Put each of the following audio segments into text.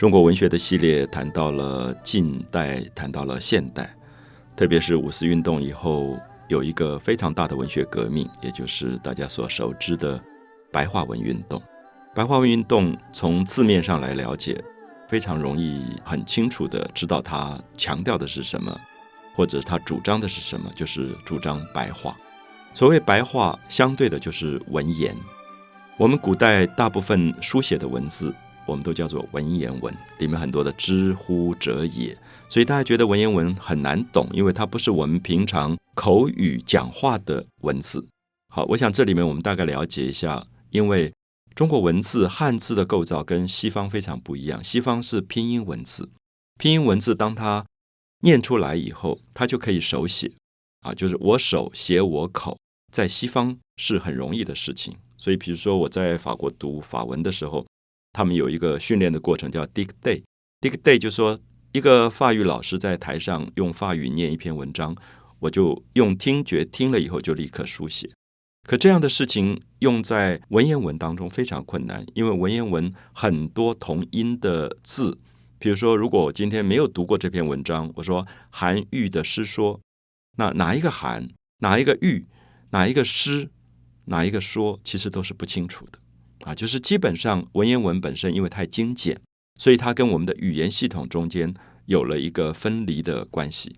中国文学的系列谈到了近代，谈到了现代，特别是五四运动以后，有一个非常大的文学革命，也就是大家所熟知的白话文运动。白话文运动从字面上来了解，非常容易很清楚的知道它强调的是什么，或者它主张的是什么，就是主张白话。所谓白话，相对的就是文言。我们古代大部分书写的文字。我们都叫做文言文，里面很多的知乎者也，所以大家觉得文言文很难懂，因为它不是我们平常口语讲话的文字。好，我想这里面我们大概了解一下，因为中国文字汉字的构造跟西方非常不一样，西方是拼音文字，拼音文字当它念出来以后，它就可以手写啊，就是我手写我口，在西方是很容易的事情。所以，比如说我在法国读法文的时候。他们有一个训练的过程，叫 dig day。dig day 就说一个法语老师在台上用法语念一篇文章，我就用听觉听了以后就立刻书写。可这样的事情用在文言文当中非常困难，因为文言文很多同音的字。比如说，如果我今天没有读过这篇文章，我说韩愈的诗说，那哪一个韩，哪一个愈，哪一个诗，哪一个说，其实都是不清楚的。啊，就是基本上文言文本身因为太精简，所以它跟我们的语言系统中间有了一个分离的关系。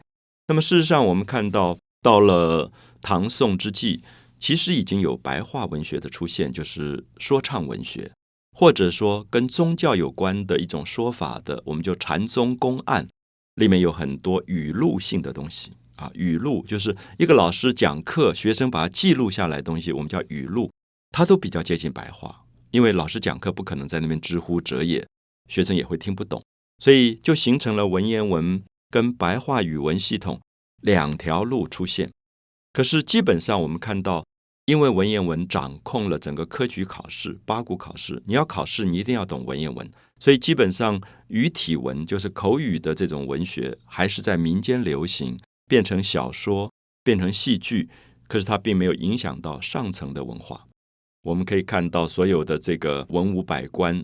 那么事实上，我们看到到了唐宋之际，其实已经有白话文学的出现，就是说唱文学，或者说跟宗教有关的一种说法的，我们就禅宗公案里面有很多语录性的东西啊，语录就是一个老师讲课，学生把它记录下来的东西，我们叫语录，它都比较接近白话。因为老师讲课不可能在那边知乎者也，学生也会听不懂，所以就形成了文言文跟白话语文系统两条路出现。可是基本上我们看到，因为文言文掌控了整个科举考试、八股考试，你要考试，你一定要懂文言文，所以基本上语体文就是口语的这种文学，还是在民间流行，变成小说，变成戏剧，可是它并没有影响到上层的文化。我们可以看到，所有的这个文武百官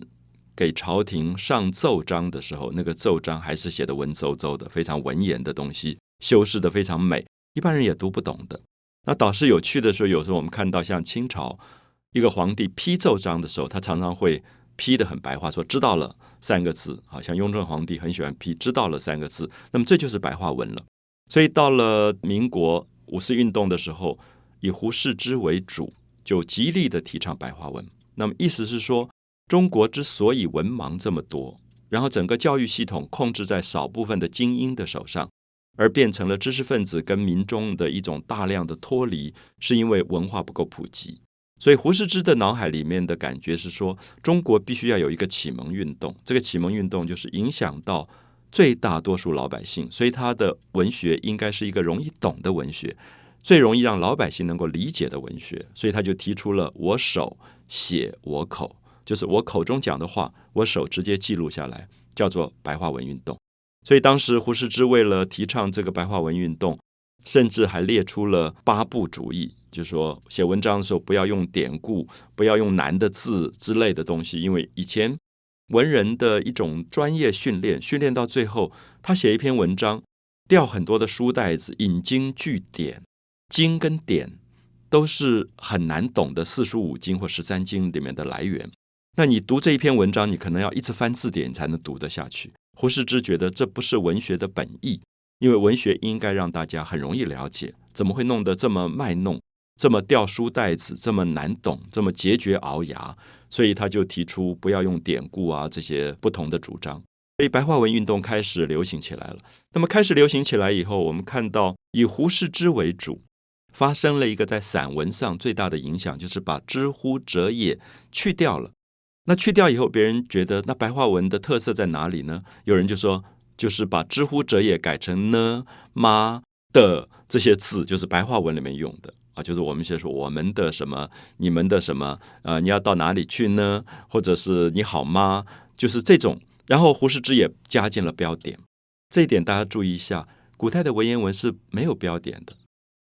给朝廷上奏章的时候，那个奏章还是写的文绉绉的，非常文言的东西，修饰的非常美，一般人也读不懂的。那倒是有趣的时候，有时候我们看到像清朝一个皇帝批奏章的时候，他常常会批的很白话，说“知道了”三个字，好像雍正皇帝很喜欢批“知道了”三个字，那么这就是白话文了。所以到了民国五四运动的时候，以胡适之为主。就极力的提倡白话文，那么意思是说，中国之所以文盲这么多，然后整个教育系统控制在少部分的精英的手上，而变成了知识分子跟民众的一种大量的脱离，是因为文化不够普及。所以胡适之的脑海里面的感觉是说，中国必须要有一个启蒙运动，这个启蒙运动就是影响到最大多数老百姓，所以他的文学应该是一个容易懂的文学。最容易让老百姓能够理解的文学，所以他就提出了“我手写我口”，就是我口中讲的话，我手直接记录下来，叫做白话文运动。所以当时胡适之为了提倡这个白话文运动，甚至还列出了八不主义，就说写文章的时候不要用典故，不要用难的字之类的东西，因为以前文人的一种专业训练，训练到最后，他写一篇文章，掉很多的书袋子，引经据典。经跟典都是很难懂的四书五经或十三经里面的来源。那你读这一篇文章，你可能要一直翻字典才能读得下去。胡适之觉得这不是文学的本意，因为文学应该让大家很容易了解，怎么会弄得这么卖弄，这么掉书袋子，这么难懂，这么节节熬牙？所以他就提出不要用典故啊这些不同的主张。所以白话文运动开始流行起来了。那么开始流行起来以后，我们看到以胡适之为主。发生了一个在散文上最大的影响，就是把“知乎者也”去掉了。那去掉以后，别人觉得那白话文的特色在哪里呢？有人就说，就是把“知乎者也”改成呢、吗的这些字，就是白话文里面用的啊，就是我们先说我们的什么、你们的什么，呃，你要到哪里去呢？或者是你好吗？就是这种。然后胡适之也加进了标点，这一点大家注意一下，古代的文言文是没有标点的。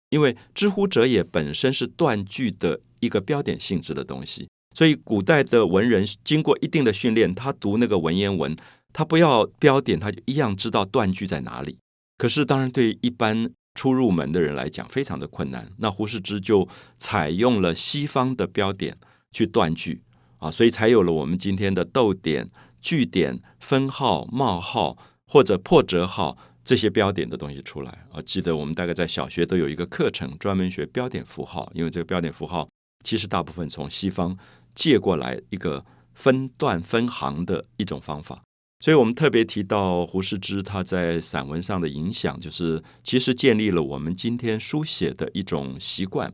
因为“知乎者也”本身是断句的一个标点性质的东西，所以古代的文人经过一定的训练，他读那个文言文，他不要标点，他就一样知道断句在哪里。可是，当然对一般初入门的人来讲，非常的困难。那胡适之就采用了西方的标点去断句啊，所以才有了我们今天的逗点、句点、分号、冒号或者破折号这些标点的东西出来啊。记得我们大概在小学都有一个课程，专门学标点符号，因为这个标点符号其实大部分从西方借过来一个分段分行的一种方法。所以我们特别提到胡适之他在散文上的影响，就是其实建立了我们今天书写的一种习惯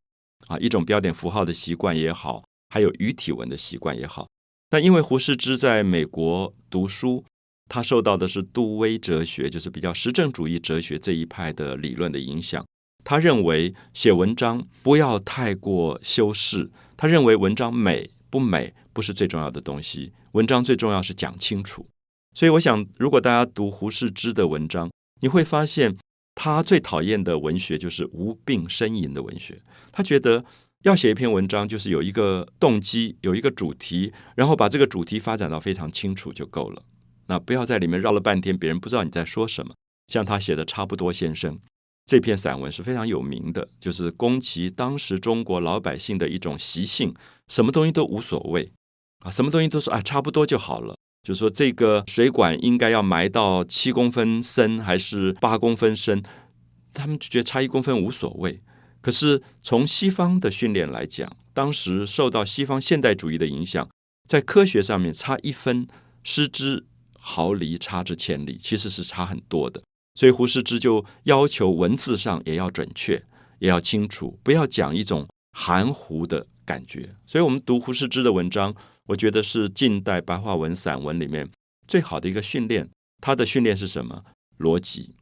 啊，一种标点符号的习惯也好，还有语体文的习惯也好。那因为胡适之在美国读书，他受到的是杜威哲学，就是比较实证主义哲学这一派的理论的影响。他认为写文章不要太过修饰，他认为文章美不美不是最重要的东西，文章最重要是讲清楚。所以，我想，如果大家读胡适之的文章，你会发现他最讨厌的文学就是无病呻吟的文学。他觉得要写一篇文章，就是有一个动机，有一个主题，然后把这个主题发展到非常清楚就够了。那不要在里面绕了半天，别人不知道你在说什么。像他写的《差不多先生》这篇散文是非常有名的，就是宫崎当时中国老百姓的一种习性，什么东西都无所谓啊，什么东西都说啊，差不多就好了。就是说这个水管应该要埋到七公分深还是八公分深，他们就觉得差一公分无所谓。可是从西方的训练来讲，当时受到西方现代主义的影响，在科学上面差一分失之毫厘，差之千里，其实是差很多的。所以胡适之就要求文字上也要准确，也要清楚，不要讲一种含糊的感觉。所以我们读胡适之的文章。我觉得是近代白话文散文里面最好的一个训练。他的训练是什么？逻辑，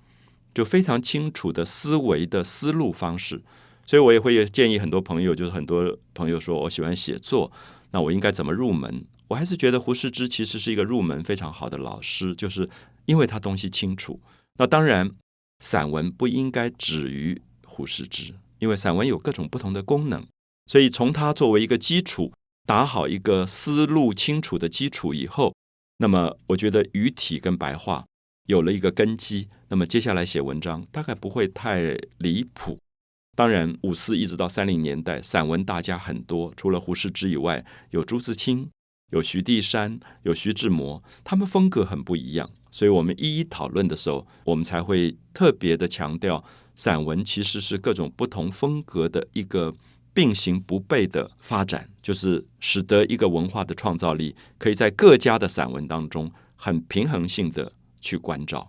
就非常清楚的思维的思路方式。所以我也会建议很多朋友，就是很多朋友说我喜欢写作，那我应该怎么入门？我还是觉得胡适之其实是一个入门非常好的老师，就是因为他东西清楚。那当然，散文不应该止于胡适之，因为散文有各种不同的功能，所以从他作为一个基础。打好一个思路清楚的基础以后，那么我觉得语体跟白话有了一个根基，那么接下来写文章大概不会太离谱。当然，五四一直到三零年代，散文大家很多，除了胡适之以外，有朱自清、有徐地山、有徐志摩，他们风格很不一样。所以我们一一讨论的时候，我们才会特别的强调，散文其实是各种不同风格的一个。并行不悖的发展，就是使得一个文化的创造力可以在各家的散文当中很平衡性的去关照。